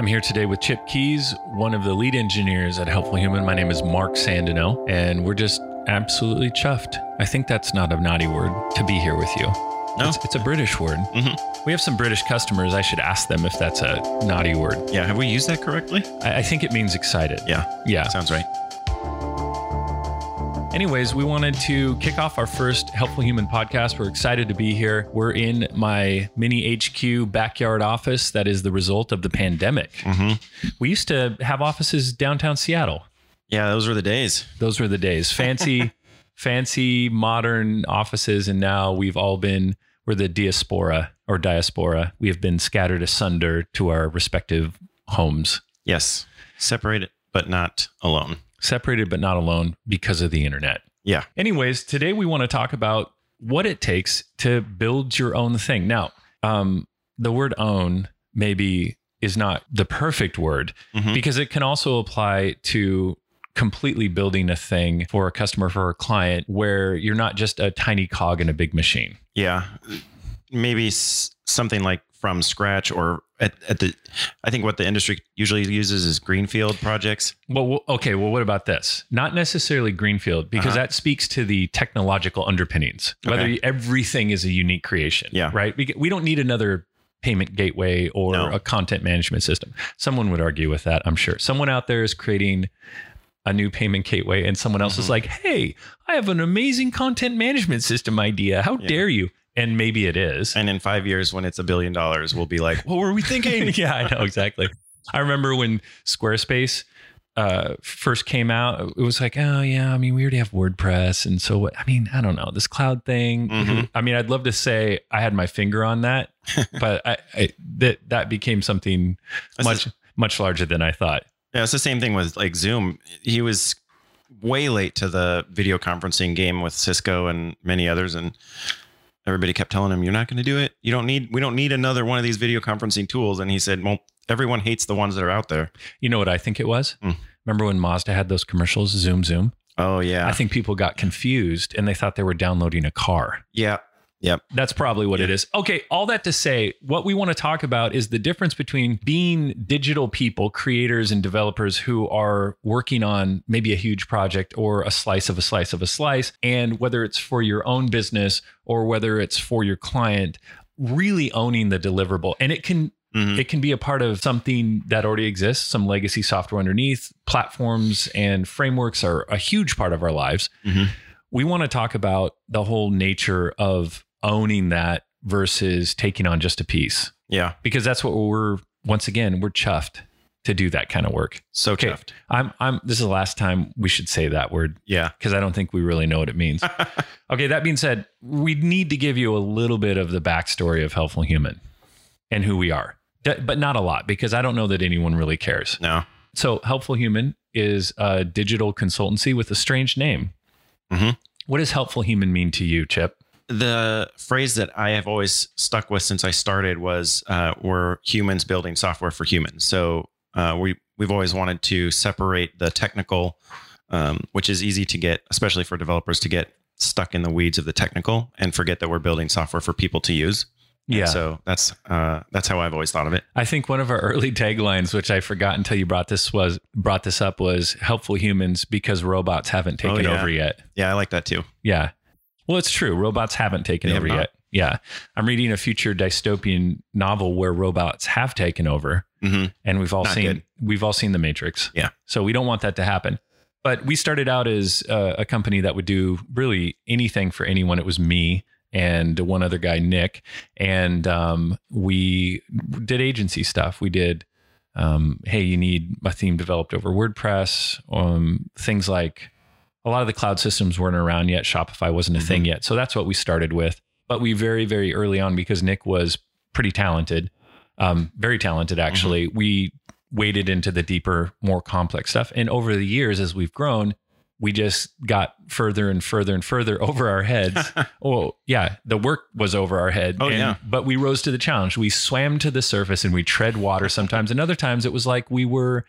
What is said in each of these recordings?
I'm here today with Chip Keys, one of the lead engineers at Helpful Human. My name is Mark Sandino, and we're just absolutely chuffed. I think that's not a naughty word to be here with you. No. It's, it's a British word. Mhm. We have some British customers. I should ask them if that's a naughty word. Yeah, have we used that correctly? I, I think it means excited. Yeah, Yeah. sounds right. Anyways, we wanted to kick off our first Helpful Human podcast. We're excited to be here. We're in my mini HQ backyard office that is the result of the pandemic. hmm We used to have offices downtown Seattle. Yeah, those were the days. Those were the days. Fancy, fancy, modern offices. And now we've all been, we're the diaspora or diaspora. We have been scattered asunder to our respective homes, Yes, separated but not alone. Separated but not alone because of the internet. Yeah. Anyways, today we want to talk about what it takes to build your own thing. Now, um, the word own maybe is not the perfect word Mhm. because it can also apply to completely building a thing for a customer, for a client, where you're not just a tiny cog in a big machine. Yeah, maybe s- something like from scratch or at, at the. I think what the industry usually uses is greenfield projects. Well, okay. Well, what about this? Not necessarily greenfield, because Uh-huh. that speaks to the technological underpinnings. Whether Okay. everything is a unique creation, Yeah. right? We, we don't need another payment gateway or No. a content management system. Someone would argue with that, I'm sure. Someone out there is creating a new payment gateway, and someone else is Mhm. like, "Hey, I have an amazing content management system idea. How Yeah. dare you?" And maybe it is. And in five years, when it's a billion dollars, we'll be like, "What were we thinking?" yeah, I know exactly. I remember when Squarespace uh, first came out. It was like, oh yeah, I mean, we already have WordPress, and so what? I mean, I don't know this cloud thing. Mhm. I mean, I'd love to say I had my finger on that, but I, I that that became something That's much much larger than I thought. Yeah, it's the same thing with like Zoom. He was way late to the video conferencing game with Cisco and many others, and everybody kept telling him, "You're not going to do it. You don't need. We don't need another one of these video conferencing tools." And he said, "Well, everyone hates the ones that are out there." You know what I think it was? Hmm. Remember when Mazda had those commercials, Zoom Zoom? Oh yeah, I think people got confused and they thought they were downloading a car. yeah, yep, That's probably what it is. Okay, all that to say, what we want to talk about is the difference between being digital people, creators and developers who are working on maybe a huge project or a slice of a slice of a slice, and whether it's for your own business or whether it's for your client, really owning the deliverable. And it can Mhm. it can be a part of something that already exists, some legacy software underneath. Platforms and frameworks are a huge part of our lives. Mhm. We want to talk about the whole nature of owning that versus taking on just a piece, yeah. because that's what we're, once again, we're chuffed to do that kind of work. So Okay. chuffed. I'm, I'm, this is the last time we should say that word Yeah, because I don't think we really know what it means. okay. That being said, we need to give you a little bit of the backstory of Helpful Human and who we are, but not a lot because I don't know that anyone really cares. no, So, Helpful Human is a digital consultancy with a strange name. Mhm. What does Helpful Human mean to you, Chip? The phrase that I have always stuck with since I started was uh, "We're humans building software for humans." So uh, we we've always wanted to separate the technical, um, which is easy to get, especially for developers to get stuck in the weeds of the technical and forget that we're building software for people to use. And Yeah. So that's uh, that's how I've always thought of it. I think one of our early taglines, which I forgot until you brought this was brought this up, was "Helpful Humans because robots haven't taken yeah. over yet." Yeah, I like that too. Yeah. Well, it's true. Robots haven't taken They over have yet. Yeah. I'm reading a future dystopian novel where robots have taken over hmm and we've all Not seen good. we've all seen the matrix. Yeah. So we don't want that to happen. But we started out as uh, a company that would do really anything for anyone. It was me and one other guy, Nick, and um, we did agency stuff. We did, um, hey, you need a theme developed over WordPress, um, things like a lot of the cloud systems weren't around yet. Shopify wasn't a Mhm. thing yet, so that's what we started with. But we very, very early on, because Nick was pretty talented, um, very talented actually. We waded into the deeper, more complex stuff. And over the years, as we've grown, we just got further and further and further over our heads. oh, yeah, the work was over our head. Oh, and- yeah. But we rose to the challenge. We swam to the surface and we tread water sometimes. And other times it was like we were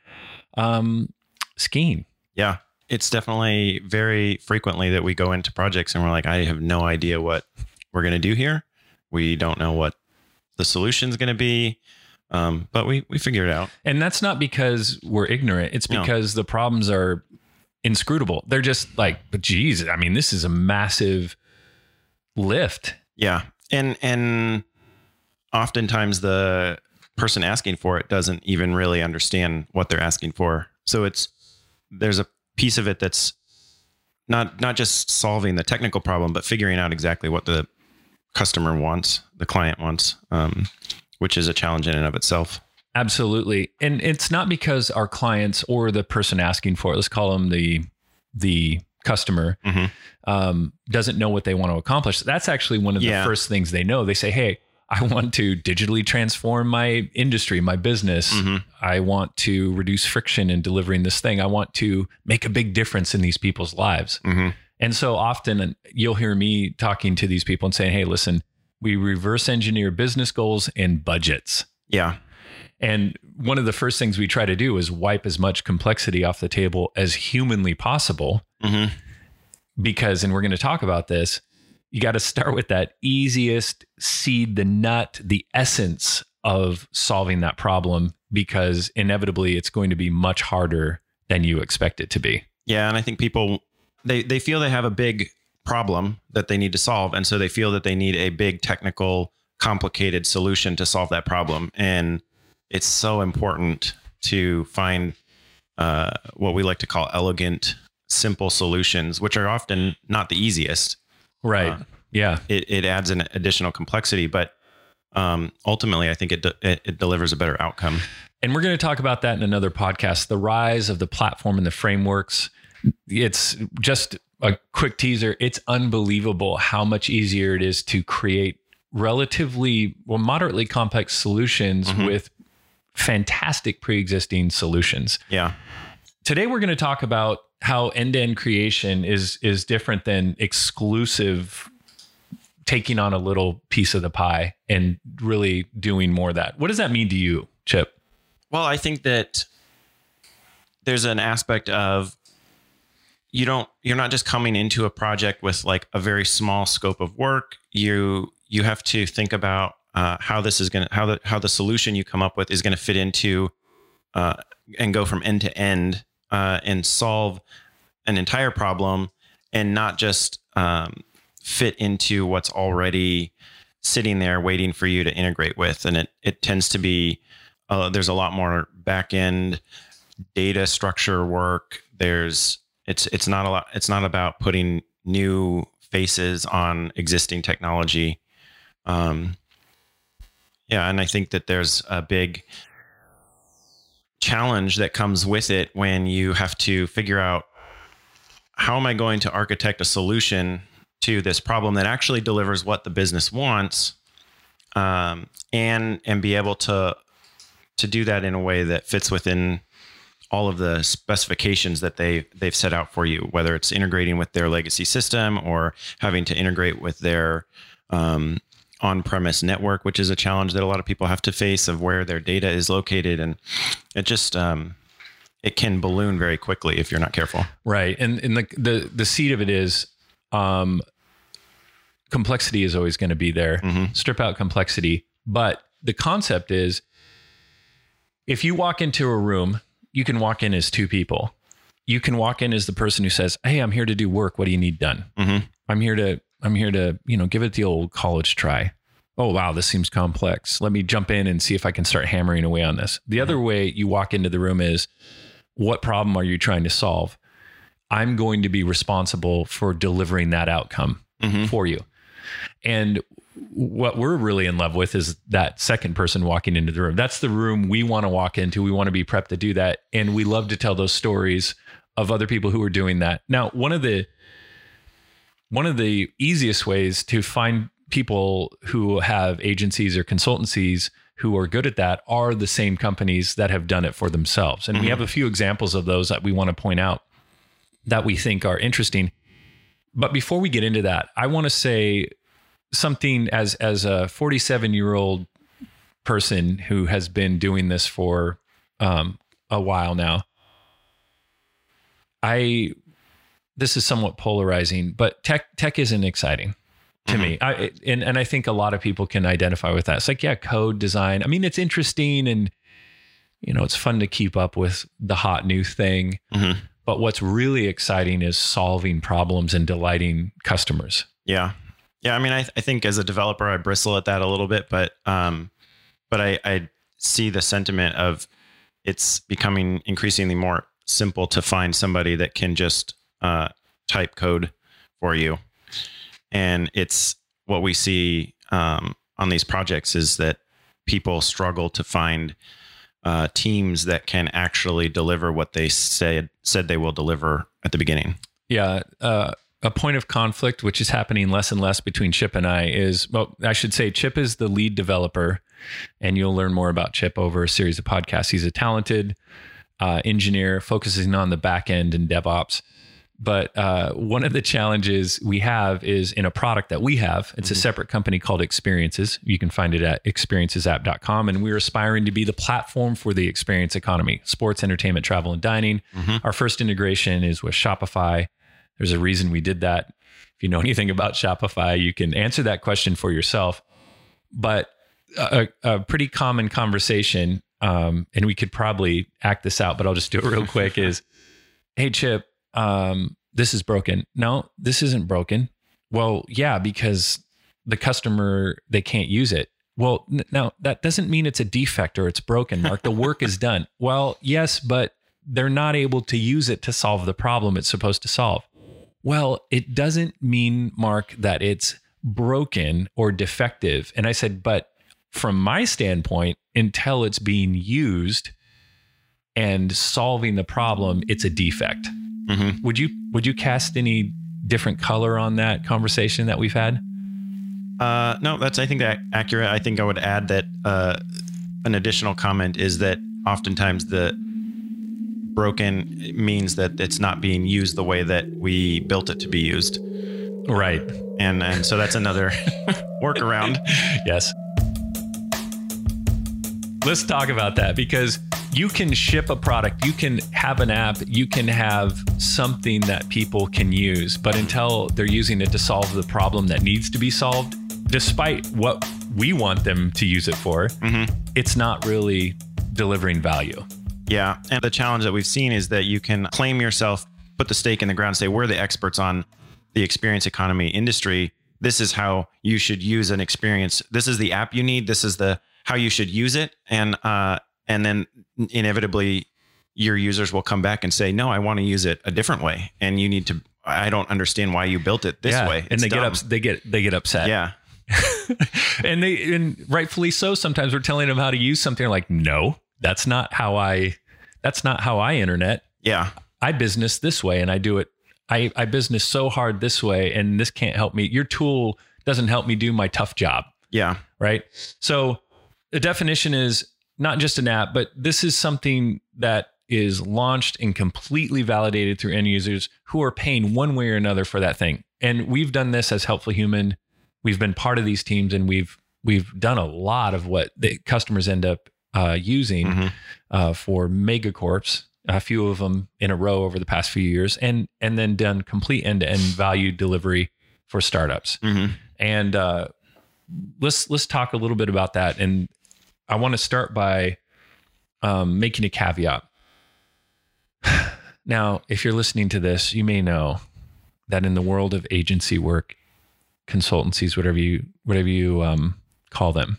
um, skiing. Yeah. It's definitely very frequently that we go into projects and we're like, I have no idea what we're going to do here. We don't know what the solution is going to be. Um, but we we figured it out. And that's not because we're ignorant. It's No. because the problems are inscrutable. They're just like, but geez, I mean, this is a massive lift. Yeah. And and oftentimes the person asking for it doesn't even really understand what they're asking for. So it's there's a piece of it that's not not just solving the technical problem, but figuring out exactly what the customer wants, the client wants, um, which is a challenge in and of itself. Absolutely. And it's not because our clients or the person asking for it, let's call them the the customer, Mhm. um, doesn't know what they want to accomplish. That's actually one of Yeah. the first things they know. They say, Hey, I want to digitally transform my industry, my business. Mhm. I want to reduce friction in delivering this thing. I want to make a big difference in these people's lives. Mhm. And so often you'll hear me talking to these people and saying, Hey, listen, we reverse engineer business goals and budgets. Yeah. And one of the first things we try to do is wipe as much complexity off the table as humanly possible. hmm Because, and we're going to talk about this, you got to start with that easiest seed, the nut, the essence of solving that problem, because inevitably it's going to be much harder than you expect it to be. Yeah, and I think people they they feel they have a big problem that they need to solve, and so they feel that they need a big technical, complicated solution to solve that problem. And it's so important to find uh, what we like to call elegant, simple solutions, which are often not the easiest. Right. Uh, yeah. It it adds an additional complexity, but um, ultimately, I think it, de- it delivers a better outcome. And we're going to talk about that in another podcast the rise of the platform and the frameworks. It's just a quick teaser. It's unbelievable how much easier it is to create relatively, well, moderately complex solutions Mhm. with fantastic pre existing solutions. Yeah, Today, we're going to talk about how end to end creation is, is different than exclusive taking on a little piece of the pie and really doing more of that. What does that mean to you, Chip? Well, I think that there's an aspect of you don't you're not just coming into a project with like a very small scope of work. You you have to think about uh, how this is going to how the how the solution you come up with is going to fit into uh, and go from end to end uh, and solve an entire problem and not just um, fit into what's already sitting there waiting for you to integrate with. And it it tends to be uh, there's a lot more back end data structure work. There's it's it's not a lot. It's not about putting new faces on existing technology. Um, yeah, and I think that there's a big challenge that comes with it when you have to figure out how am I going to architect a solution to this problem that actually delivers what the business wants, um, and and be able to to do that in a way that fits within all of the specifications that they they've set out for you, whether it's integrating with their legacy system or having to integrate with their um, on-premise network, which is a challenge that a lot of people have to face of where their data is located, and it just um, it can balloon very quickly if you're not careful. Right. And and the the the seed of it is um complexity is always going to be there. Mhm. Strip out complexity, but the concept is if you walk into a room, you can walk in as two people. You can walk in as the person who says, "Hey, I'm here to do work. What do you need done?" Mhm. I'm here to I'm here to, you know, give it the old college try. Oh, wow, this seems complex. Let me jump in and see if I can start hammering away on this. The other way you walk into the room is what problem are you trying to solve? I'm going to be responsible for delivering that outcome Mhm. for you. And what we're really in love with is that second person walking into the room. That's the room we want to walk into. We want to be prepped to do that. And we love to tell those stories of other people who are doing that. Now, one of the one of the easiest ways to find people who have agencies or consultancies who are good at that are the same companies that have done it for themselves. And we have a few examples of those that we want to point out that we think are interesting. But before we get into that, I want to say something as as a 47 year old person who has been doing this for um, a while now. I this is somewhat polarizing, but tech tech isn't exciting. to me. I and and I think a lot of people can identify with that. It's like, yeah, code design. I mean, it's interesting and you know, it's fun to keep up with the hot new thing. Mhm. But what's really exciting is solving problems and delighting customers. Yeah. Yeah. I mean, I, I think as a developer, I bristle at that a little bit, but, um, but I, I see the sentiment of it's becoming increasingly more simple to find somebody that can just, uh, type code for you. And it's what we see, um, on these projects is that people struggle to find, uh, teams that can actually deliver what they said, said they will deliver at the beginning. Yeah. Uh, a point of conflict, which is happening less and less between Chip and I, is well, I should say Chip is the lead developer, and you'll learn more about Chip over a series of podcasts. He's a talented uh, engineer focusing on the back end and DevOps. But uh, one of the challenges we have is in a product that we have. It's a separate company called Experiences. You can find it at experiencesapp.com. And we're aspiring to be the platform for the experience economy sports, entertainment, travel, and dining. Our first integration is with Shopify. There's a reason we did that. If you know anything about Shopify, you can answer that question for yourself. But a, a pretty common conversation, um, and we could probably act this out, but I'll just do it real quick is, hey, Chip, um, this is broken. No, this isn't broken. Well, yeah, because the customer, they can't use it. Well, n- now that doesn't mean it's a defect or it's broken, Mark. The work is done. Well, yes, but they're not able to use it to solve the problem it's supposed to solve. Well, it doesn't mean, Mark, that it's broken or defective. And I said, but from my standpoint, until it's being used and solving the problem, it's a defect. Mhm. Would you would you cast any different color on that conversation that we've had? Uh, no, that's I think that accurate. I think I would add that uh, an additional comment is that oftentimes the broken means that it's not being used the way that we built it to be used, Right. and and so that's another workaround. Yes. Let's talk about that because you can ship a product, you can have an app, you can have something that people can use, but until they're using it to solve the problem that needs to be solved, despite what we want them to use it for, mm-hmm. it's not really delivering value. Yeah, and the challenge that we've seen is that you can claim yourself, put the stake in the ground, say we're the experts on the experience economy industry. This is how you should use an experience. This is the app you need. This is the how you should use it, and uh, and then inevitably your users will come back and say, no, I want to use it a different way, and you need to. I don't understand why you built it this Yeah, way. and It's they get dumb. up, they get they get upset. Yeah, and they and rightfully so sometimes we're telling them how to use something like no that's not how i that's not how i internet yeah, i business this way and i do it i i business so hard this way and this can't help me your tool doesn't help me do my tough job yeah, right so the definition is not just an app but this is something that is launched and completely validated through end users who are paying one way or another for that thing and we've done this as helpful human we've been part of these teams and we've we've done a lot of what the customers end up uh, using Mhm. uh, for megacorps a few of them in a row over the past few years and and then done complete end-to-end value delivery for startups hmm and uh, let's let's talk a little bit about that. And I want to start by um, making a caveat. now, if you're listening to this, you may know that in the world of agency work, consultancies, whatever you whatever you um, call them,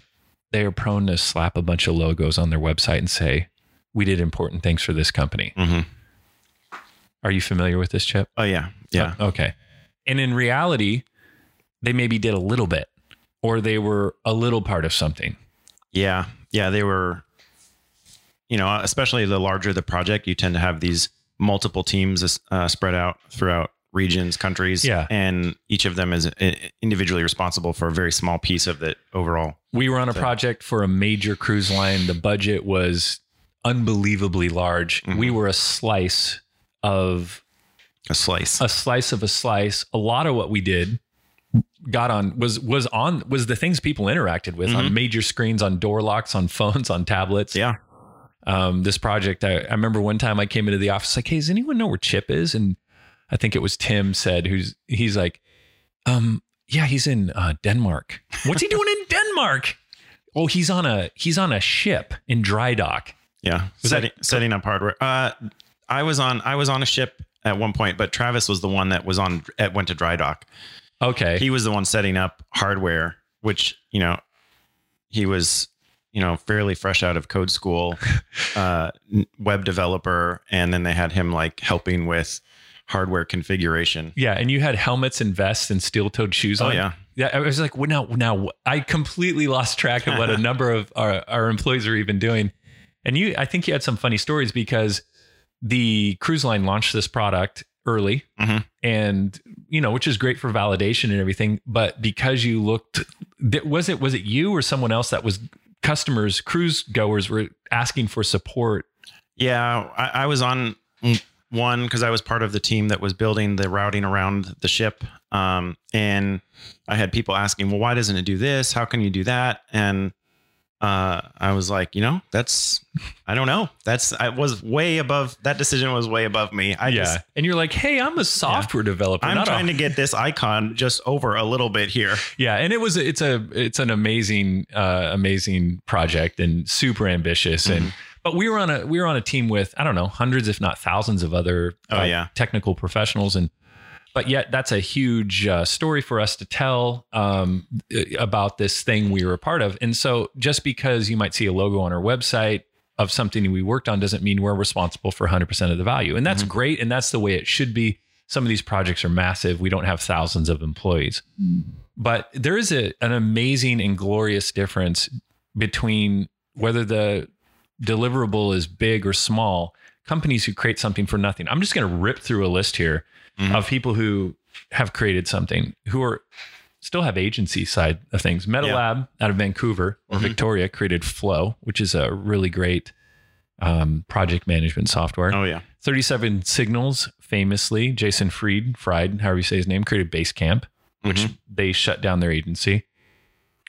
they are prone to slap a bunch of logos on their website and say, "We did important things for this company." hmm Are you familiar with this, Chip? Oh yeah, yeah, Uh, okay. And in reality, they maybe did a little bit, or they were a little part of something. Yeah. Yeah. They were, you know, especially the larger the project, you tend to have these multiple teams uh, spread out throughout regions, countries. Yeah. And each of them is individually responsible for a very small piece of the overall. We were on a project for a major cruise line. The budget was unbelievably large. We were a slice of A slice. a slice of a slice. A lot of what we did got on was was on was the things people interacted with on major screens, on door locks, on phones, on tablets. yeah. um, this project. I, I remember one time I came into the office like, "Hey, does anyone know where Chip is?" And I think it was Tim said, "Who's he's like, um, Yeah, he's in uh, Denmark. What's he doing in Denmark? Oh, he's on a he's on a ship in dry dock. Yeah, Was setting, that- setting up hardware. Uh, I was on I was on a ship at one point, but Travis was the one that was on at, went to dry dock. Okay. He was the one setting up hardware, which you know he was you know fairly fresh out of code school, uh, web developer, and then they had him like helping with hardware configuration. yeah, and you had helmets and vests and steel-toed shoes Oh on. yeah, Yeah, I was like, well, now, now I completely lost track of what a number of our, our employees are even doing. And you, I think you had some funny stories because the cruise line launched this product early, Mhm. and you know, which is great for validation and everything. But because you looked, was it was it you or someone else that was customers, cruise goers were asking for support? Yeah, I, I was on one because I was part of the team that was building the routing around the ship. Um, and I had people asking, well, why doesn't it do this? How can you do that? And uh, I was like, you know, that's, I don't know. That's, I was way above, that decision was way above me. I yeah, just, and you're like, hey, I'm a software developer. I'm not a trying to get this icon just over a little bit here. Yeah, and it was it's a it's an amazing uh amazing project and super ambitious Mm-hmm. and but we were on a we were on a team with I don't know hundreds if not thousands of other Oh, uh, yeah. technical professionals and but yet that's a huge uh, story for us to tell um, about this thing we were a part of. And so just because you might see a logo on our website of something we worked on doesn't mean we're responsible for 100% of the value. And that's great and that's the way it should be. Some of these projects are massive. We don't have thousands of employees. But there is a, an amazing and glorious difference between whether the deliverable is big or small companies who create something for nothing. I'm just going to rip through a list here Mhm. of people who have created something who are still have agency side of things metal Yeah. lab out of vancouver or Mhm. victoria created flow which is a really great um, project management software Oh yeah. 37 signals famously jason fried fried however you say his name created basecamp which Mhm. they shut down their agency.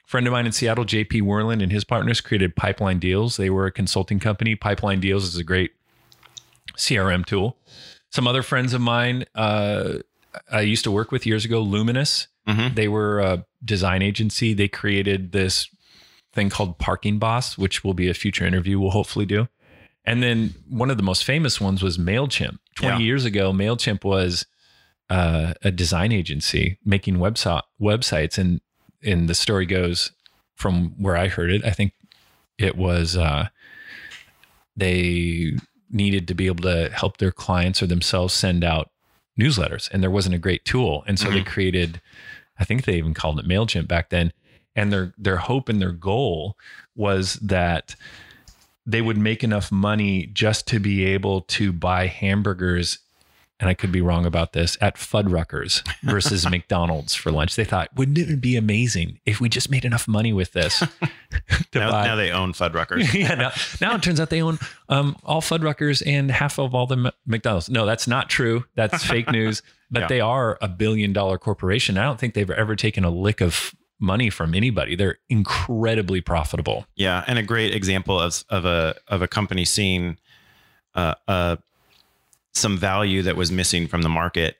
Friend of mine in Seattle, JP Werland and his partners created Pipeline Deals. They were a consulting company. Pipeline Deals is a great CRM tool. Some other friends of mine uh, I used to work with years ago, Luminous. Mhm. They were a design agency. They created this thing called Parking Boss, which will be a future interview we'll hopefully do. And then one of the most famous ones was MailChimp. 20 Yeah. years ago, MailChimp was uh, a design agency making website websites, and and the story goes from where I heard it. I think it was uh, they needed to be able to help their clients or themselves send out newsletters, and there wasn't a great tool, and so they mm-hmm. created. I think they even called it Mailchimp back then, and their their hope and their goal was that they would make enough money just to be able to buy hamburgers and I could be wrong about this, at Fuddruckers versus McDonald's for lunch. They thought, wouldn't it be amazing if we just made enough money with this Now, now they own Fuddruckers. yeah, now, now it turns out they own um, all Fuddruckers and half of all the M- McDonald's. No, that's not true. That's fake news. But Yeah. they are a billion dollar corporation. I don't think they've ever taken a lick of money from anybody. They're incredibly profitable. Yeah, and a great example of of a of a company seeing uh, uh, some value that was missing from the market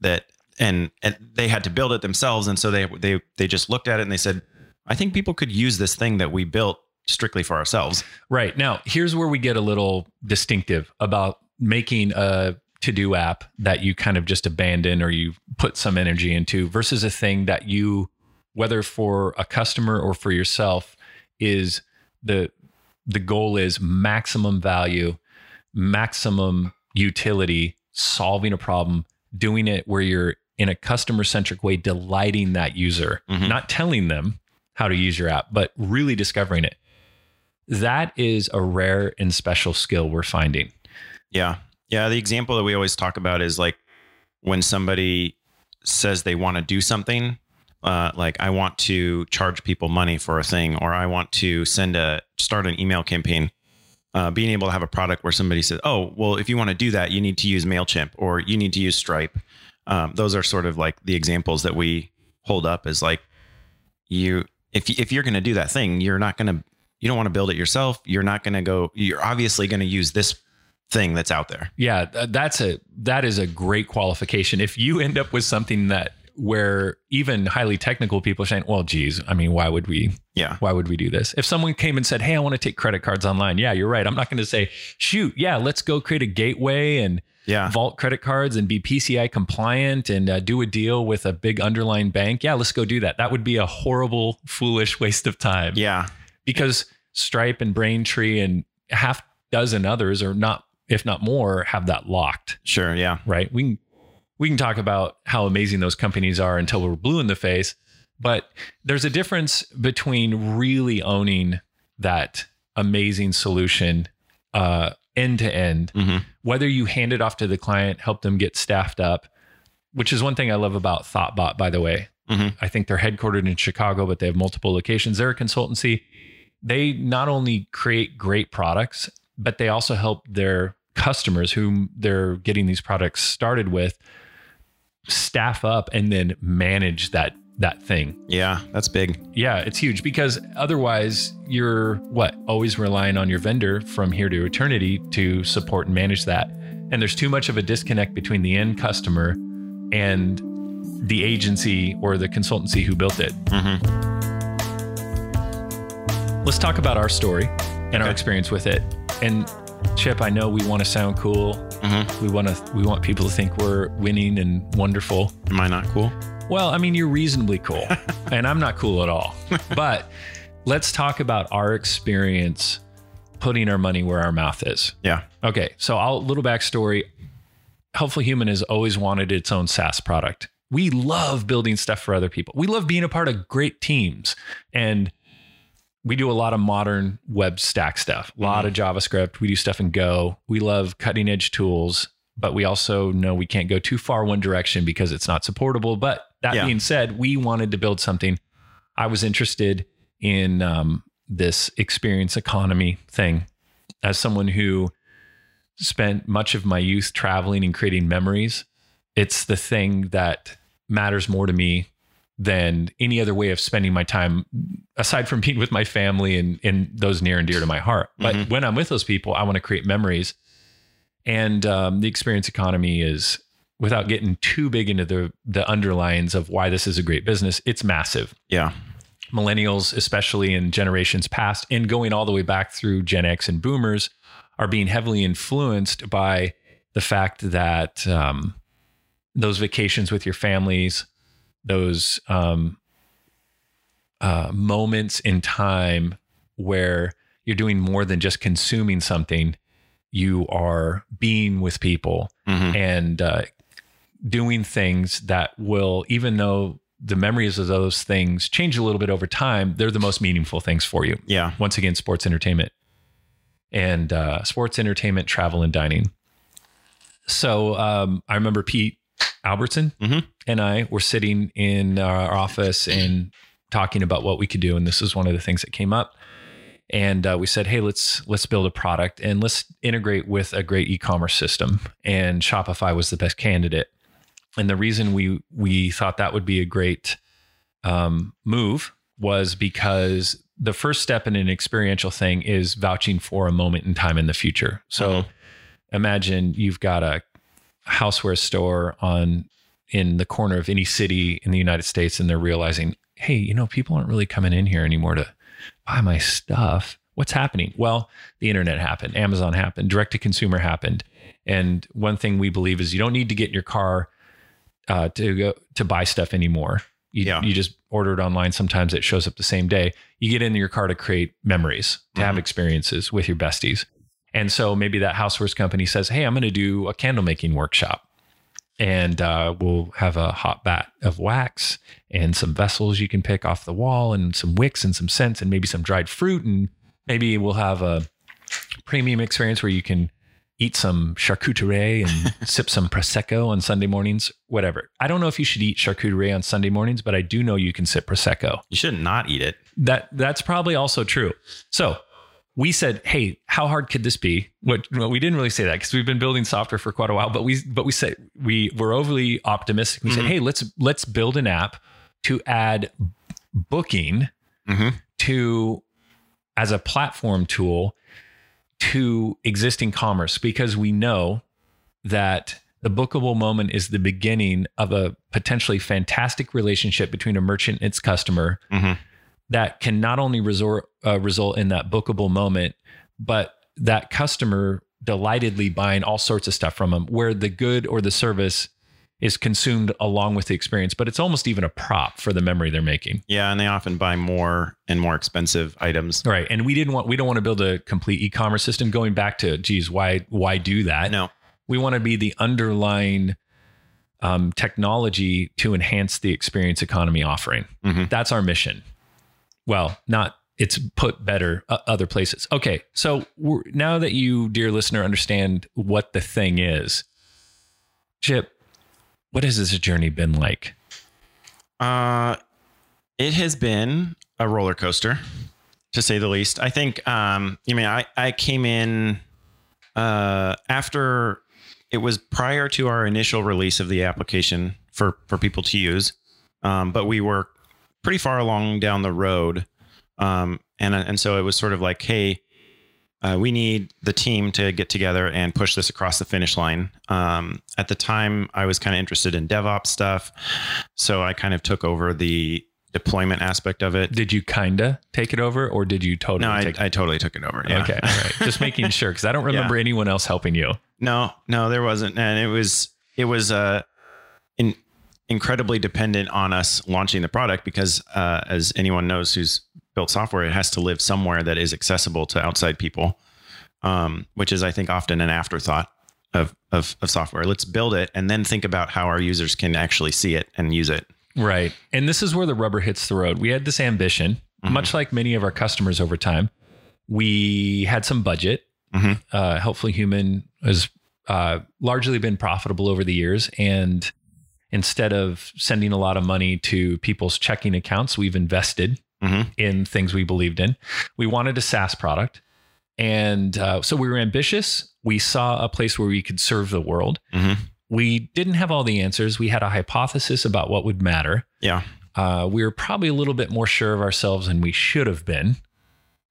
that and and they had to build it themselves, and so they they they just looked at it and they said, I think people could use this thing that we built strictly for ourselves. Right. Now, here's where we get a little distinctive about making a to do app that you kind of just abandon or you put some energy into versus a thing that you, whether for a customer or for yourself, is the the goal is maximum value, maximum utility, solving a problem, doing it where you're in a customer centric way, delighting that user, Mhm. not telling them how to use your app, but really discovering it. That is a rare and special skill we're finding. Yeah. Yeah. The example that we always talk about is like when somebody says they want to do something, uh, like I want to charge people money for a thing, or I want to send a start an email campaign. Uh, being able to have a product where somebody says, "Oh, well, if you want to do that, you need to use Mailchimp or you need to use Stripe." Um, those are sort of like the examples that we hold up as like you if if you're going to do that thing, you're not going to you don't want to build it yourself. You're not going to go. You're obviously going to use this thing that's out there. Yeah, that's a that is a great qualification. If you end up with something that where even highly technical people are saying, well, geez, I mean, why would we Yeah. why would we do this? If someone came and said, Hey, I want to take credit cards online. Yeah, you're right. I'm not going to say, shoot, yeah, let's go create a gateway and Yeah. vault credit cards and be PCI compliant and uh, do a deal with a big underlying bank. Yeah, let's go do that. That would be a horrible, foolish waste of time Yeah. because Stripe and Braintree and half dozen others or not, if not more, have that locked, Sure. Yeah. right? We can, we can talk about how amazing those companies are until we're blue in the face, but there's a difference between really owning that amazing solution uh, end to end, hmm whether you hand it off to the client, help them get staffed up, which is one thing I love about ThoughtBot, by the way. Mhm. I think they're headquartered in Chicago, but they have multiple locations. They're a consultancy. They not only create great products, but they also help their customers whom they're getting these products started with staff up and then manage that that thing. Yeah. That's big. Yeah, it's huge because otherwise you're what? Always relying on your vendor from here to eternity to support and manage that. And there's too much of a disconnect between the end customer and the agency or the consultancy who built it. hmm Let's talk about our story and our experience with it. And Chip, I know we want to sound cool. hmm We want to we want people to think we're winning and wonderful. Am I not cool? Well, I mean, you're reasonably cool, and I'm not cool at all. But let's talk about our experience putting our money where our mouth is. Yeah. Okay, so I'll little backstory. Helpful Human has always wanted its own SaaS product. We love building stuff for other people. We love being a part of great teams, and we do a lot of modern web stack stuff. A lot of JavaScript. We do stuff in Go. We love cutting edge tools, but we also know we can't go too far one direction because it's not supportable. But that Yeah. being said, we wanted to build something. I was interested in um, this experience economy thing as someone who spent much of my youth traveling and creating memories. It's the thing that matters more to me than any other way of spending my time aside from being with my family and, and those near and dear to my heart. But Mhm. when I'm with those people, I want to create memories. And um, the experience economy is, without getting too big into the the underlines of why this is a great business, it's massive Yeah. millennials, especially in generations past, and going all the way back through Gen X and boomers, are being heavily influenced by the fact that um, those vacations with your families, those um, uh, moments in time where you're doing more than just consuming something, you are being with people hmm and uh, doing things that will, even though the memories of those things change a little bit over time, they're the most meaningful things for you. Yeah. Once again, sports entertainment and uh, sports entertainment, travel, and dining. So um, I remember Pete Albertson Mhm. and I were sitting in our office and talking about what we could do, and this is one of the things that came up. And uh, we said, "Hey, let's let's build a product and let's integrate with a great e-commerce system." And Shopify was the best candidate. And the reason we we thought that would be a great um, move was because the first step in an experiential thing is vouching for a moment in time in the future. So Mhm. imagine you've got a houseware store on in the corner of any city in the United States and they're realizing, hey, you know, people aren't really coming in here anymore to buy my stuff. What's happening? Well, the internet happened, Amazon happened, direct to consumer happened. And one thing we believe is you don't need to get in your car uh, to go to buy stuff anymore. You, Yeah. you just order it online. Sometimes it shows up the same day. You get in your car to create memories, to have Mhm. experiences with your besties. And so maybe that housewares company says, Hey, I'm going to do a candle making workshop. And uh, we'll have a hot bat of wax and some vessels you can pick off the wall and some wicks and some scents and maybe some dried fruit. And maybe we'll have a premium experience where you can eat some charcuterie and sip some prosecco on Sunday mornings, whatever. I don't know if you should eat charcuterie on Sunday mornings, but I do know you can sip prosecco. You should not eat it. That that's probably also true. So we said, "Hey, how hard could this be?" What well, we didn't really say that because we've been building software for quite a while. But we but we said we were overly optimistic. We said, Mhm. "Hey, let's let's build an app to add booking hmm to as a platform tool to existing commerce because we know that the bookable moment is the beginning of a potentially fantastic relationship between a merchant and its customer Mhm. That can not only resort, uh, result in that bookable moment, but that customer delightedly buying all sorts of stuff from them where the good or the service is consumed along with the experience, but it's almost even a prop for the memory they're making. Yeah, and they often buy more and more expensive items. Right. And we didn't want we don't want to build a complete e-commerce system going back to geez, why why do that? No. We want to be the underlying um, technology to enhance the experience economy offering. Mhm. That's our mission. Well, not it's put better uh, other places. Okay, so now that you, dear listener, understand what the thing is, Chip, what has this journey been like? Uh, it has been a roller coaster, to say the least. I think. Um, I mean, I I came in uh after it was prior to our initial release of the application for for people to use, um, but we were pretty far along down the road, um, and and so it was sort of like, hey. Uh, we need the team to get together and push this across the finish line. Um, at the time, I was kind of interested in DevOps stuff, so I kind of took over the deployment aspect of it. Did you kinda take it over, or did you totally No, I? I totally took it over. Yeah. Okay, all right. Just making sure because I don't remember anyone else helping you. No, no, there wasn't, and it was it was uh, incredibly dependent on us launching the product because, uh, as anyone knows who's built software, it has to live somewhere that is accessible to outside people, um, which is I think often an afterthought of, of of software. Let's build it and then think about how our users can actually see it and use it. Right. And this is where the rubber hits the road. We had this ambition, Mhm. much like many of our customers over time. We had some budget. Mhm. Uh, Helpfully Human has uh, largely been profitable over the years. And instead of sending a lot of money to people's checking accounts, we've invested Mhm. in things we believed in. We wanted a SaaS product. And uh, so we were ambitious. We saw a place where we could serve the world. Mhm. We didn't have all the answers. We had a hypothesis about what would matter. Yeah. Uh, we were probably a little bit more sure of ourselves than we should have been.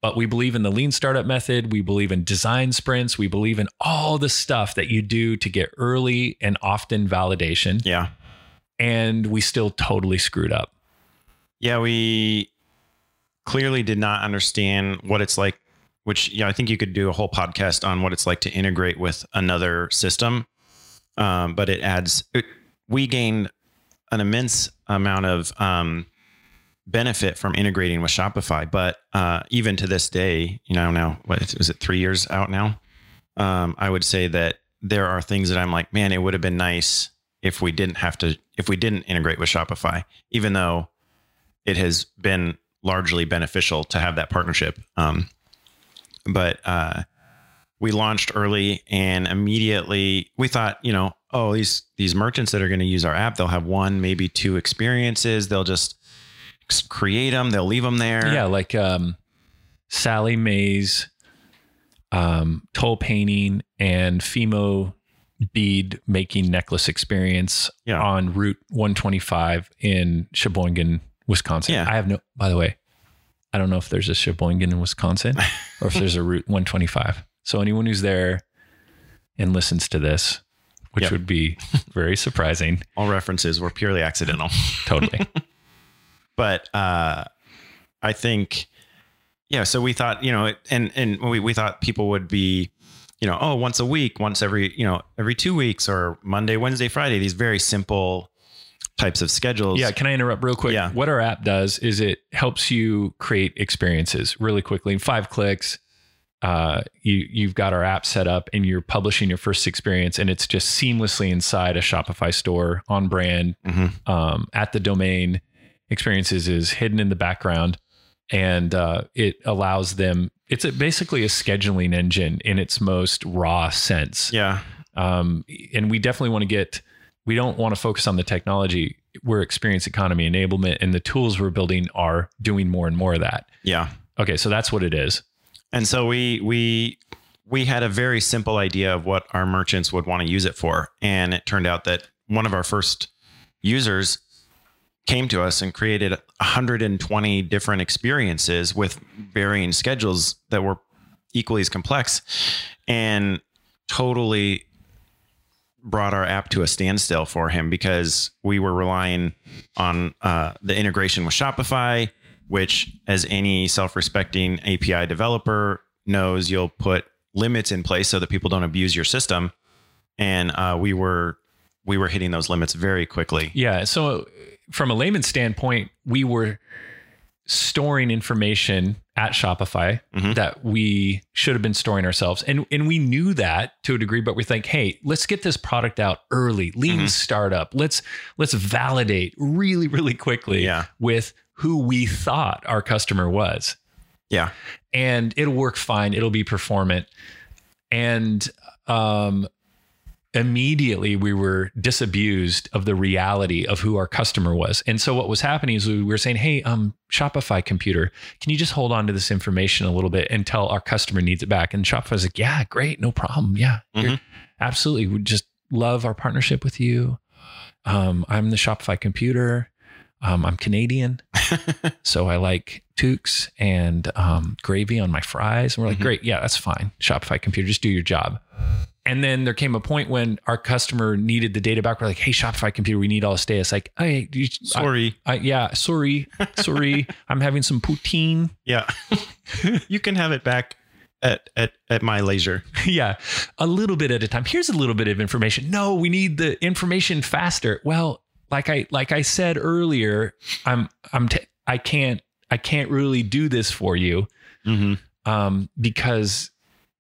But we believe in the lean startup method. We believe in design sprints. We believe in all the stuff that you do to get early and often validation. Yeah. And we still totally screwed up. Yeah, we clearly did not understand what it's like, which yeah, I think you could do a whole podcast on what it's like to integrate with another system. Um, but it adds, it, we gained an immense amount of um, benefit from integrating with Shopify. But uh, even to this day, you know, now what is it, three years out now? Um, I would say that there are things that I'm like, man, it would have been nice if we didn't have to, if we didn't integrate with Shopify, even though it has been largely beneficial to have that partnership. Um, but uh, we launched early and immediately we thought, you know, oh, these these merchants that are going to use our app, they'll have one, maybe two experiences. They'll just create them. They'll leave them there. Yeah, like um, Sally Mae's um, tole painting and Fimo bead making necklace experience Yeah. on Route 125 in Sheboygan, Wisconsin. Yeah. I have no, by the way, I don't know if there's a Sheboygan in Wisconsin or if there's a Route 125. So anyone who's there and listens to this, which Yep. would be very surprising, All references were purely accidental. totally. but uh, I think, yeah. So we thought, you know, and and we we thought people would be, you know, oh, once a week, once every, you know, every two weeks, or Monday, Wednesday, Friday. These very simple types of schedules. Yeah, can I interrupt real quick? Yeah. What our app does is it helps you create experiences really quickly in five clicks. Uh, you you've got our app set up and you're publishing your first experience, and it's just seamlessly inside a Shopify store on brand Mhm. um, at the domain. Experiences is hidden in the background, and uh, it allows them. It's a, basically a scheduling engine in its most raw sense. Yeah. um, and we definitely want to get we don't want to focus on the technology. We're experience economy enablement and the tools we're building are doing more and more of that. Yeah. okay so that's what it is. And so we we we had a very simple idea of what our merchants would want to use it for, and it turned out that one of our first users came to us and created 120 different experiences with varying schedules that were equally as complex and totally brought our app to a standstill for him because we were relying on uh, the integration with Shopify, which, as any self-respecting API developer knows, you'll put limits in place so that people don't abuse your system. And uh, we were we were hitting those limits very quickly. Yeah. So, from a layman's standpoint, we were storing information at Shopify Mhm. that we should have been storing ourselves. And and we knew that to a degree, but we think, hey, let's get this product out early, lean Mhm. startup. Let's let's validate really, really quickly Yeah. with who we thought our customer was. Yeah. And it'll work fine. It'll be performant. And um immediately we were disabused of the reality of who our customer was. And so what was happening is we were saying, "Hey, um Shopify computer, can you just hold on to this information a little bit until our customer needs it back?" And Shopify's like, "Yeah, great, no problem. Yeah. Mhm. Absolutely. We just love our partnership with you. Um I'm the Shopify computer. Um I'm Canadian. so I like toques and um, gravy on my fries. And we're like, Mhm. great, yeah, that's fine. Shopify computer, just do your job. And then there came a point when our customer needed the data back. We're like, hey, Shopify computer, we need all this data. It's like, hey, you, Sorry. I, I, yeah, sorry, sorry, I'm having some poutine. yeah. you can have it back at at at my leisure. yeah, a little bit at a time. Here's a little bit of information. No, we need the information faster. Well, like I like I said earlier, I'm I'm t- I can't I can't really do this for you. Mm-hmm. um, because,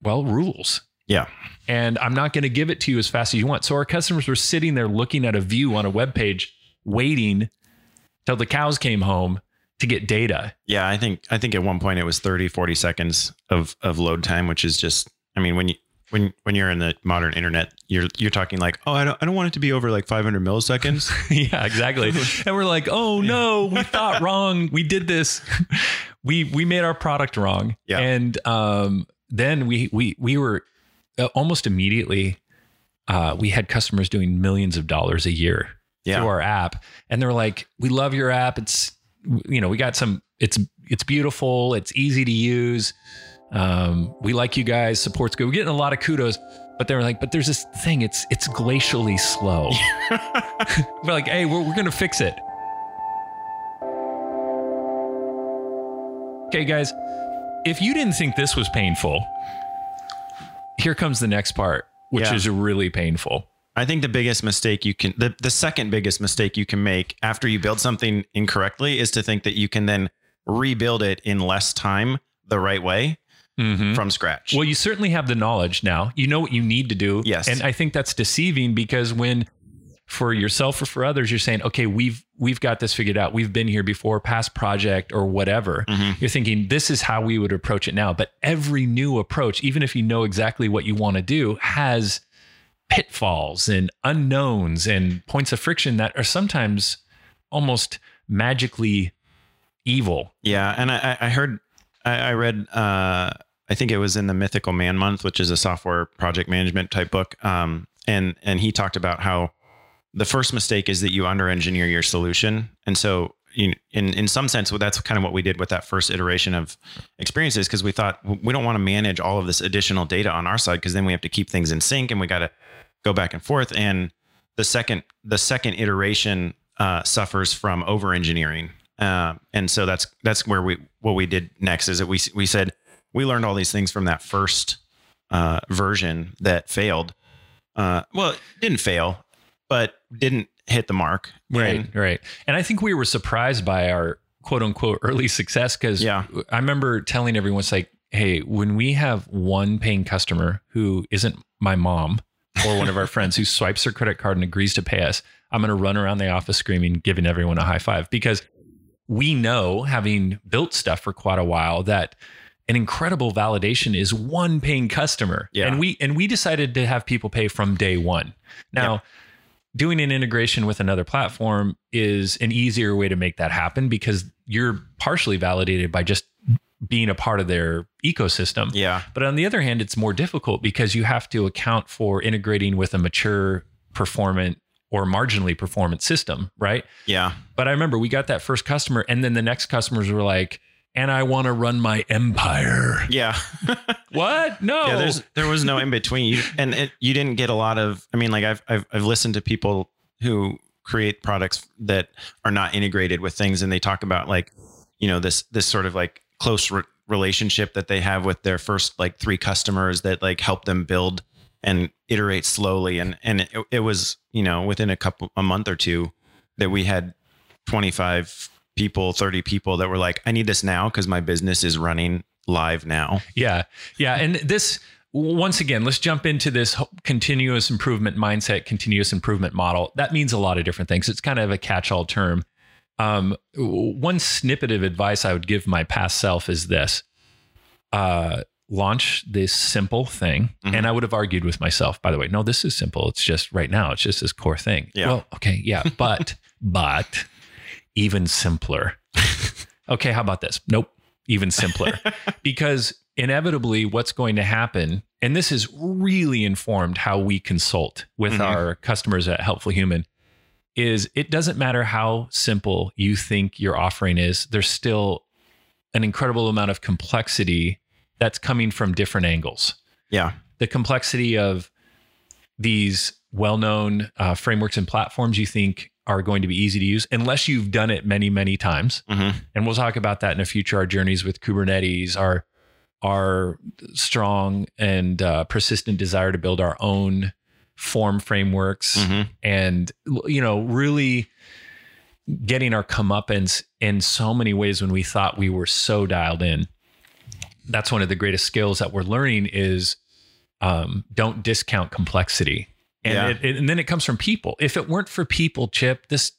well, rules. Yeah. And I'm not going to give it to you as fast as you want. So our customers were sitting there looking at a view on a web page, waiting till the cows came home to get data. Yeah, I think I think at one point it was 30 40 seconds of of load time, which is just I mean when you when when you're in the modern internet, you're you're talking like, "Oh, I don't I don't want it to be over like 500 milliseconds." yeah, exactly. and we're like, oh no, we thought wrong. We did this. We we made our product wrong. Yeah. And um, then we we we were almost immediately. Uh, we had customers doing millions of dollars a year Yeah. through our app, and they're like, "We love your app. It's you know we got some. It's it's beautiful. It's easy to use. Um, we like you guys. Support's good. We're getting a lot of kudos." But they were like, "But there's this thing. It's it's glacially slow." we're like, "Hey, we're we're gonna fix it." Okay, guys, if you didn't think this was painful, here comes the next part, which Yeah. is really painful. I think the biggest mistake you can the, the second biggest mistake you can make after you build something incorrectly is to think that you can then rebuild it in less time the right way mm-hmm. from scratch. Well, you certainly have the knowledge now. You know what you need to do. Yes. And I think that's deceiving because when for yourself or for others, you're saying, okay, we've we've got this figured out. We've been here before, past project or whatever. Mhm. You're thinking this is how we would approach it now. But every new approach, even if you know exactly what you want to do, has pitfalls and unknowns and points of friction that are sometimes almost magically evil. Yeah, and I, I I heard, I, I read, uh, I think it was in the Mythical Man Month, which is a software project management type book. Um, and and he talked about how the first mistake is that you under engineer your solution, and so in in some sense, well, that's kind of what we did with that first iteration of experiences because we thought we don't want to manage all of this additional data on our side because then we have to keep things in sync and we got to go back and forth. And the second the second iteration uh, suffers from over engineering. Um, and so that's that's where we what we did next is that we we said we learned all these things from that first uh, version that failed. Uh, well, it didn't fail, but didn't hit the mark. Right, And- right. And I think we were surprised by our quote unquote early success because Yeah. I remember telling everyone, it's like, hey, when we have one paying customer who isn't my mom or one of our friends who swipes their credit card and agrees to pay us, I'm going to run around the office screaming, giving everyone a high five because we know, having built stuff for quite a while, that an incredible validation is one paying customer. Yeah. And we and we decided to have people pay from day one. Now, doing an integration with another platform is an easier way to make that happen because you're partially validated by just being a part of their ecosystem. Yeah. But on the other hand, it's more difficult because you have to account for integrating with a mature, performant, or marginally performant system, right? Yeah. But I remember we got that first customer, and then the next customers were like, and I want to run my empire. Yeah. what? No. Yeah, there's there was no in between. You, and it, you didn't get a lot of. I mean, like I've, I've I've listened to people who create products that are not integrated with things, and they talk about like, you know, this this sort of like close re- relationship that they have with their first like three customers that like help them build and iterate slowly, and and it, it was you know within a couple a month or two that we had 25 people 30 people that were like i need this now because my business is running live now Yeah. Yeah. And this, once again, let's jump into this continuous improvement mindset, continuous improvement model. That means a lot of different things. It's kind of a catch all term. Um, one snippet of advice I would give my past self is this uh, launch this simple thing. Mhm. And I would have argued with myself, by the way, no, this is simple. It's just right now, it's just this core thing. Yeah. Well, okay. Yeah. But, but even simpler. okay. How about this? Nope. Even simpler. Because inevitably what's going to happen and this is really informed how we consult with Mhm. our customers at helpful human is it doesn't matter how simple you think your offering is there's still an incredible amount of complexity that's coming from different angles. Yeah. The complexity of these well-known uh, frameworks and platforms you think are going to be easy to use unless you've done it many many times. Hmm and we'll talk about that in the future. Our journeys with kubernetes our our strong and uh, persistent desire to build our own form frameworks hmm and you know really getting our comeuppance in so many ways when we thought we were so dialed in. That's one of the greatest skills that we're learning is um, don't discount complexity and, Yeah. it, it- and then it comes from people if it weren't for people chip this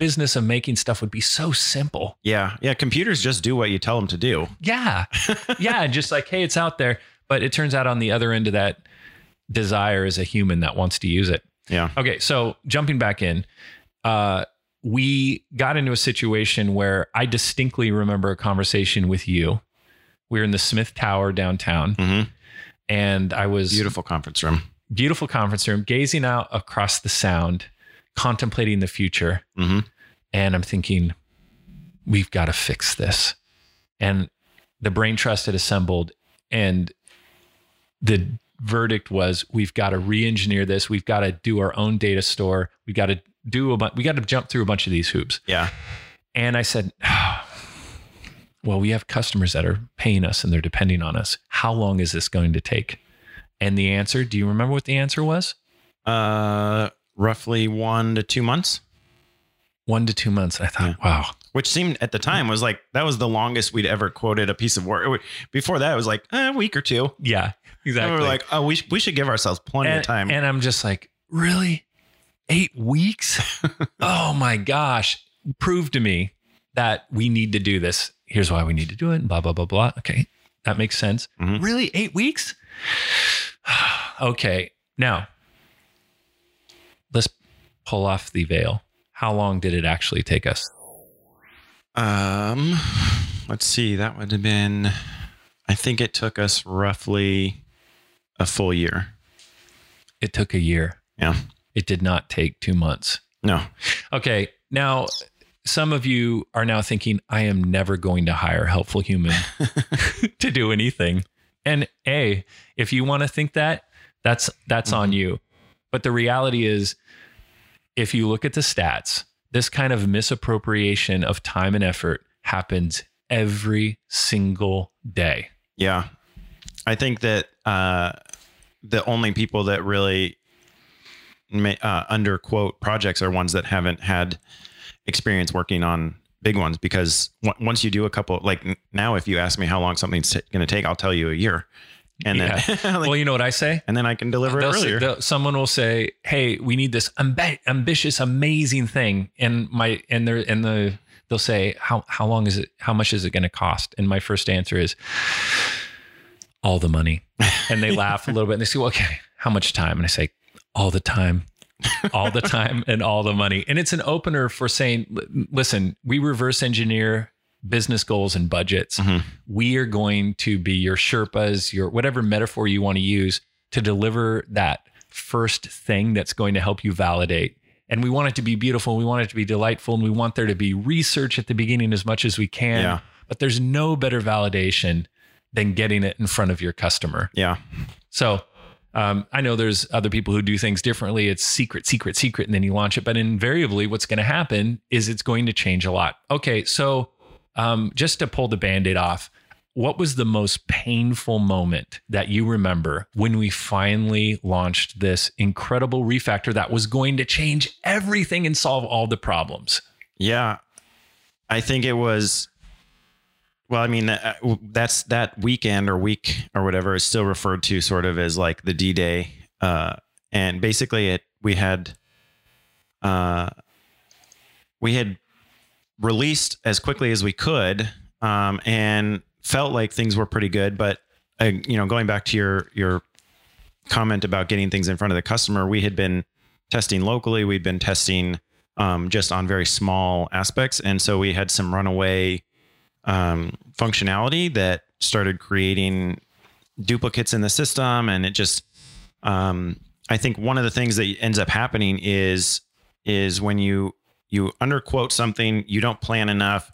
business of making stuff would be so simple yeah yeah computers just do what you tell them to do yeah. Yeah. Just like, hey, it's out there. But it turns out on the other end of that desire is a human that wants to use it. yeah Okay. So jumping back in, uh, we got into a situation where I distinctly remember a conversation with you. We were in the Smith Tower downtown, hmm and I was beautiful conference room beautiful conference room, gazing out across the sound, contemplating the future. hmm And I'm thinking, we've got to fix this. And the brain trust had assembled, and the verdict was we've got to re-engineer this. We've got to do our own data store. We've got to do a bunch. We got to jump through a bunch of these hoops. yeah And I said, well, we have customers that are paying us and they're depending on us. How long is this going to take? And the answer, do you remember what the answer was? uh roughly one to two months One to two months. I thought, wow. which seemed at the time was like that was the longest we'd ever quoted a piece of work. Before that, it was like eh, a week or two. Yeah, exactly. we were like, oh, we, sh- we should give ourselves plenty and, of time. And I'm just like, really? Eight weeks? oh my gosh. Prove to me that we need to do this. Here's why we need to do it. And blah, blah, blah, blah. Okay. That makes sense. Mhm. Really? Eight weeks? okay. Now, let's pull off the veil. How long did it actually take us? um, let's see. That would have been. I think it took us roughly a full year. It took a year. Yeah. It did not take two months. No. Okay. Now, some of you are now thinking, I am never going to hire helpful human to do anything. And A, if you want to think that, that's that's on you. But the reality is, if you look at the stats, this kind of misappropriation of time and effort happens every single day. Yeah. I think that uh, the only people that really may, uh, under quote projects are ones that haven't had experience working on big ones because w- once you do a couple, like now, if you ask me how long something's t- going to take, I'll tell you a year. And then, like, well, you know what I say? and then I can deliver it They'll say- earlier. they'll- someone will say, "Hey, we need this amb- ambitious, amazing thing," and my and they're and the they'll say, "How how long is it? How much is it going to cost?" And my first answer is, "All the money." And they laugh a little bit and they say, well, "Okay, how much time?" And I say, "All the time." all the time and all the money. And it's an opener for saying, listen, we reverse engineer business goals and budgets. Mhm. We are going to be your Sherpas, your whatever metaphor you want to use to deliver that first thing that's going to help you validate. And we want it to be beautiful. We want it to be delightful. And we want there to be research at the beginning as much as we can. Yeah. But there's no better validation than getting it in front of your customer. Yeah. So um, I know there's other people who do things differently. It's secret, secret, secret, and then you launch it. But invariably, what's going to happen is it's going to change a lot. Okay, so um, just to pull the band aid off, what was the most painful moment that you remember when we finally launched this incredible refactor that was going to change everything and solve all the problems? Yeah. I think it was well, I mean, uh, that's that weekend or week or whatever is still referred to sort of as like the D Day. Uh, and basically, it we had uh, we had released as quickly as we could, um, and felt like things were pretty good. But uh, you know, going back to your your comment about getting things in front of the customer, we had been testing locally. We'd been testing um, just on very small aspects, and so we had some runaway um, functionality that started creating duplicates in the system, and it just um, I think one of the things that ends up happening is is when you you underquote something, you don't plan enough,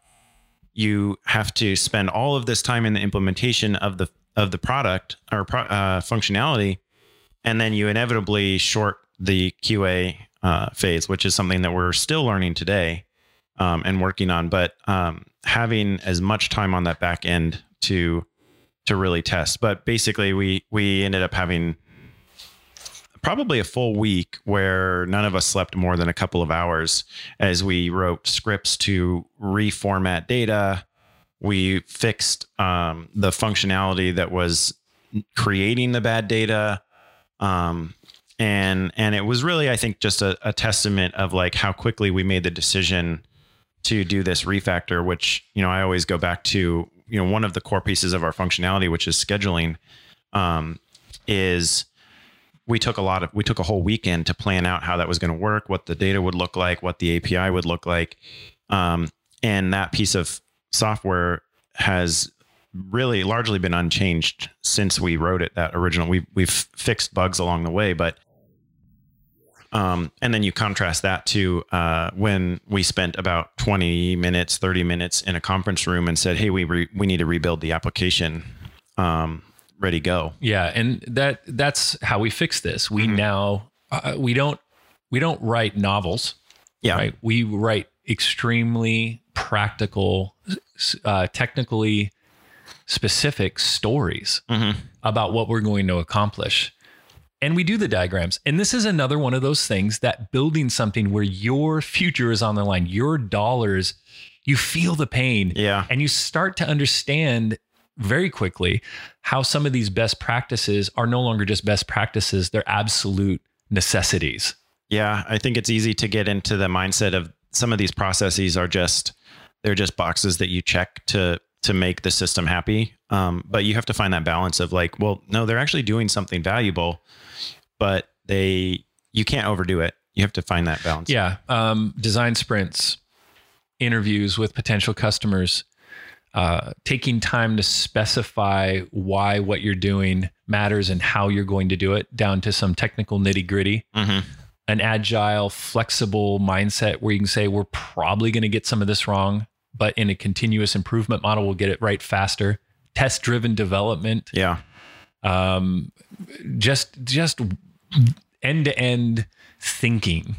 you have to spend all of this time in the implementation of the of the product or uh, functionality, and then you inevitably short the QA uh, phase, which is something that we're still learning today um, and working on. But um, having as much time on that back end to to really test. But basically, we we ended up having probably a full week where none of us slept more than a couple of hours as we wrote scripts to reformat data. We fixed um, the functionality that was creating the bad data. Um, and and it was really, I think, just a, a testament of like how quickly we made the decision to do this refactor, which, you know, I always go back to, you know, one of the core pieces of our functionality, which is scheduling, um, is we took a lot of, we took a whole weekend to plan out how that was going to work, what the data would look like, what the API would look like. Um, and that piece of software has really largely been unchanged since we wrote it that original we we've fixed bugs along the way but um, and then you contrast that to uh, when we spent about 20 minutes, 30 minutes in a conference room and said, "Hey, we re- we need to rebuild the application." Um, ready go. Yeah, and that that's how we fix this. We mm-hmm. now uh, we don't we don't write novels. Yeah, right. We write extremely practical, uh, technically specific stories mm-hmm. about what we're going to accomplish and we do the diagrams. And this is another one of those things that building something where your future is on the line, your dollars, you feel the pain. Yeah. And you start to understand very quickly how some of these best practices are no longer just best practices, they're absolute necessities. Yeah. I think it's easy to get into the mindset of some of these processes are just, they're just boxes that you check to to make the system happy. Um, but you have to find that balance of like, well, no, they're actually doing something valuable but they you can't overdo it. You have to find that balance. Yeah. Um, design sprints, interviews with potential customers, uh, taking time to specify why what you're doing matters and how you're going to do it down to some technical nitty gritty. Mm-hmm. An agile, flexible mindset where you can say, we're probably going to get some of this wrong, but in a continuous improvement model, we'll get it right faster. Test driven development. Yeah. Um, just, just end to end thinking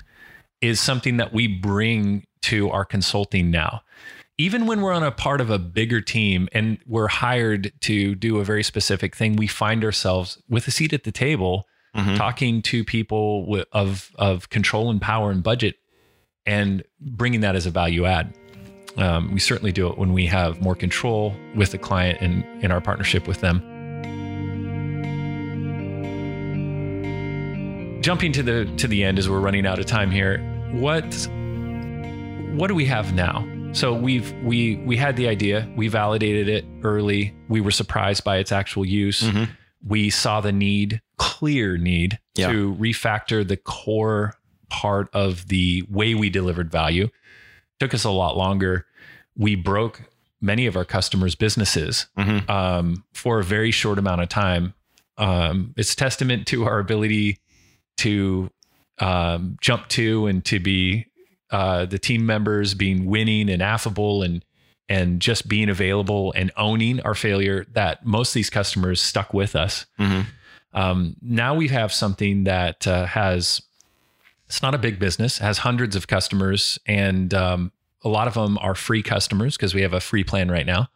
is something that we bring to our consulting now. Even when we're on a part of a bigger team and we're hired to do a very specific thing, we find ourselves with a seat at the table mm-hmm. talking to people of, of control and power and budget and bringing that as a value add. Um, we certainly do it when we have more control with the client and in our partnership with them. jumping to the to the end as we're running out of time here. What what do we have now? So we've we we had the idea, we validated it early. We were surprised by its actual use. Mm-hmm. We saw the need, clear need yeah. to refactor the core part of the way we delivered value. Took us a lot longer. We broke many of our customers' businesses mm-hmm. um, for a very short amount of time. Um, it's testament to our ability to um, jump to and to be uh, the team members being winning and affable and and just being available and owning our failure that most of these customers stuck with us. Mhm. Um, now we have something that uh, has, it's not a big business, has hundreds of customers, and um, a lot of them are free customers because we have a free plan right now.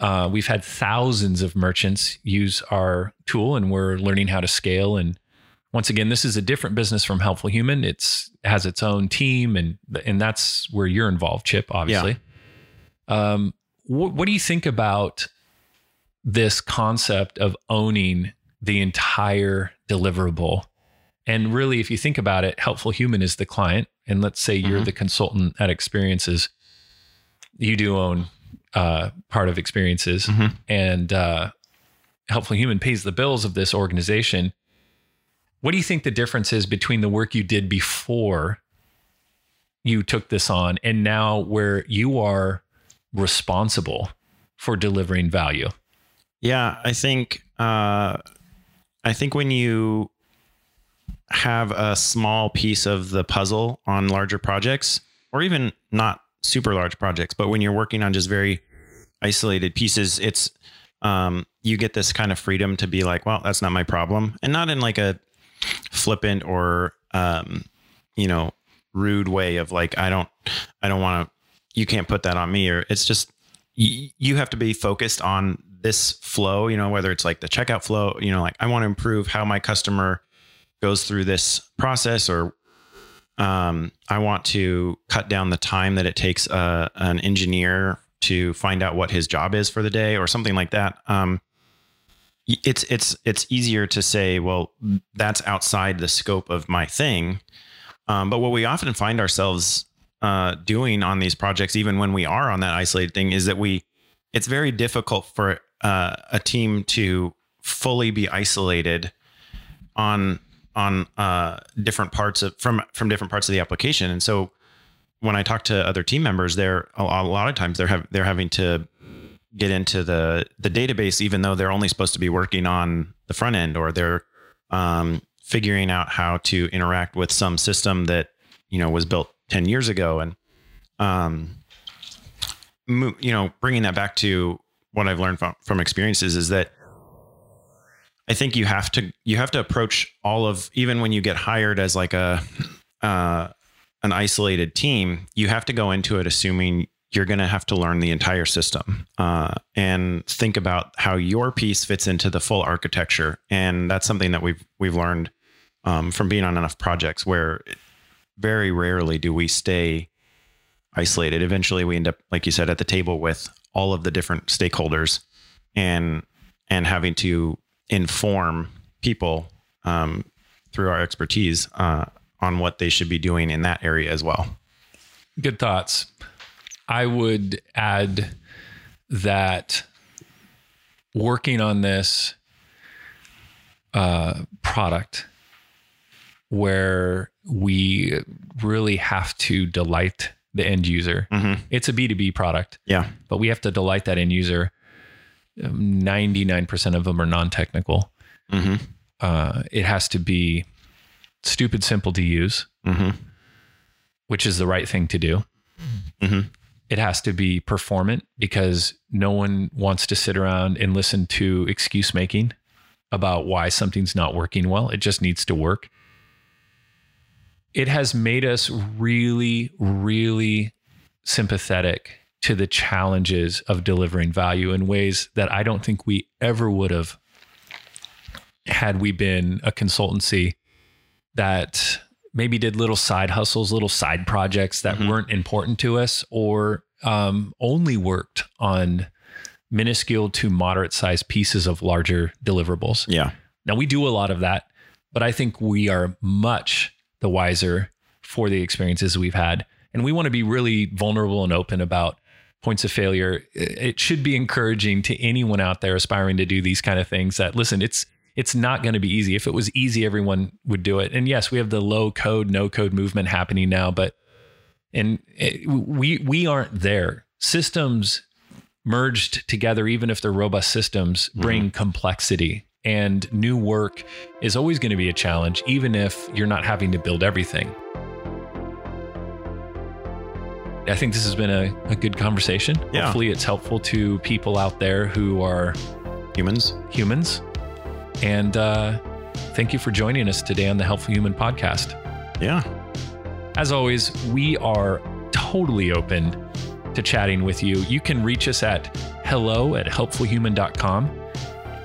Uh, we've had thousands of merchants use our tool, and we're learning how to scale. And once again, this is a different business from Helpful Human. It's has its own team, and and that's where you're involved, Chip. Obviously. Yeah. Um, what, what do you think about this concept of owning the entire deliverable? And really, if you think about it, Helpful Human is the client, and let's say you're Mhm. the consultant at Experiences. You do own uh, part of Experiences, Mhm. and uh, Helpful Human pays the bills of this organization. What do you think the difference is between the work you did before you took this on and now where you are responsible for delivering value? Yeah, I think uh, I think when you have a small piece of the puzzle on larger projects, or even not super large projects, but when you're working on just very isolated pieces, it's um, you get this kind of freedom to be like, well, that's not my problem, and not in like a flippant or um, you know rude way of like, I don't, I don't want to, you can't put that on me, or it's just you have to be focused on this flow, you know, whether it's like the checkout flow, you know, like I want to improve how my customer goes through this process or um, I want to cut down the time that it takes uh, an engineer to find out what his job is for the day or something like that. Um, it's it's it's easier to say, well, that's outside the scope of my thing. Um, but what we often find ourselves uh, doing on these projects, even when we are on that isolated thing, is that we it's very difficult for uh, a team to fully be isolated on on uh, different parts of from from different parts of the application. And so when I talk to other team members, they're a lot, of times they're have they're having to get into the the database, even though they're only supposed to be working on the front end, or they're um, figuring out how to interact with some system that you know was built ten years ago, and um, you know, bringing that back to what I've learned from from experiences is that I think you have to you have to approach all of even when you get hired as like a uh, an isolated team, you have to go into it assuming you're going to have to learn the entire system uh, and think about how your piece fits into the full architecture. And that's something that we've we've learned um, from being on enough projects where very rarely do we stay isolated. Eventually, we end up, like you said, at the table with all of the different stakeholders and and having to inform people um, through our expertise uh, on what they should be doing in that area as well. Good thoughts. I would add that working on this uh, product where we really have to delight the end user. Mm-hmm. It's a B2B product, Yeah. but we have to delight that end user. Um, 99% of them are non technical. Mm-hmm. Uh, it has to be stupid simple to use, Mm-hmm. which is the right thing to do. Mm-hmm. it has to be performant because no one wants to sit around and listen to excuse making about why something's not working well. It just needs to work. It has made us really, really sympathetic to the challenges of delivering value in ways that I don't think we ever would have had we been a consultancy that maybe did little side hustles, little side projects that Mhm. weren't important to us, or um, only worked on minuscule to moderate sized pieces of larger deliverables. Yeah. Now, we do a lot of that, but I think we are much the wiser for the experiences we've had. And we want to be really vulnerable and open about points of failure. It should be encouraging to anyone out there aspiring to do these kind of things that, listen, it's it's not going to be easy. If it was easy, everyone would do it. And yes, we have the low code, no code movement happening now, but and it, we we aren't there. Systems merged together, even if they're robust systems, mm-hmm. bring complexity. And new work is always going to be a challenge, even if you're not having to build everything. I think this has been a, a good conversation. Yeah. Hopefully, it's helpful to people out there who are Humans. humans. And uh, thank you for joining us today on the Helpful Human podcast. Yeah. As always, we are totally open to chatting with you. You can reach us at hello at helpfulhuman.com.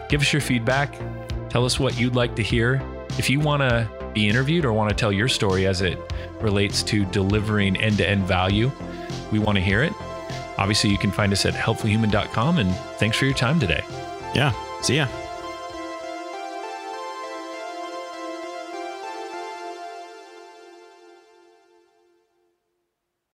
Give us your feedback. Tell us what you'd like to hear. If you want to be interviewed or want to tell your story as it relates to delivering end to end value, we want to hear it. Obviously, you can find us at helpfulhuman.com. And thanks for your time today. Yeah. See ya.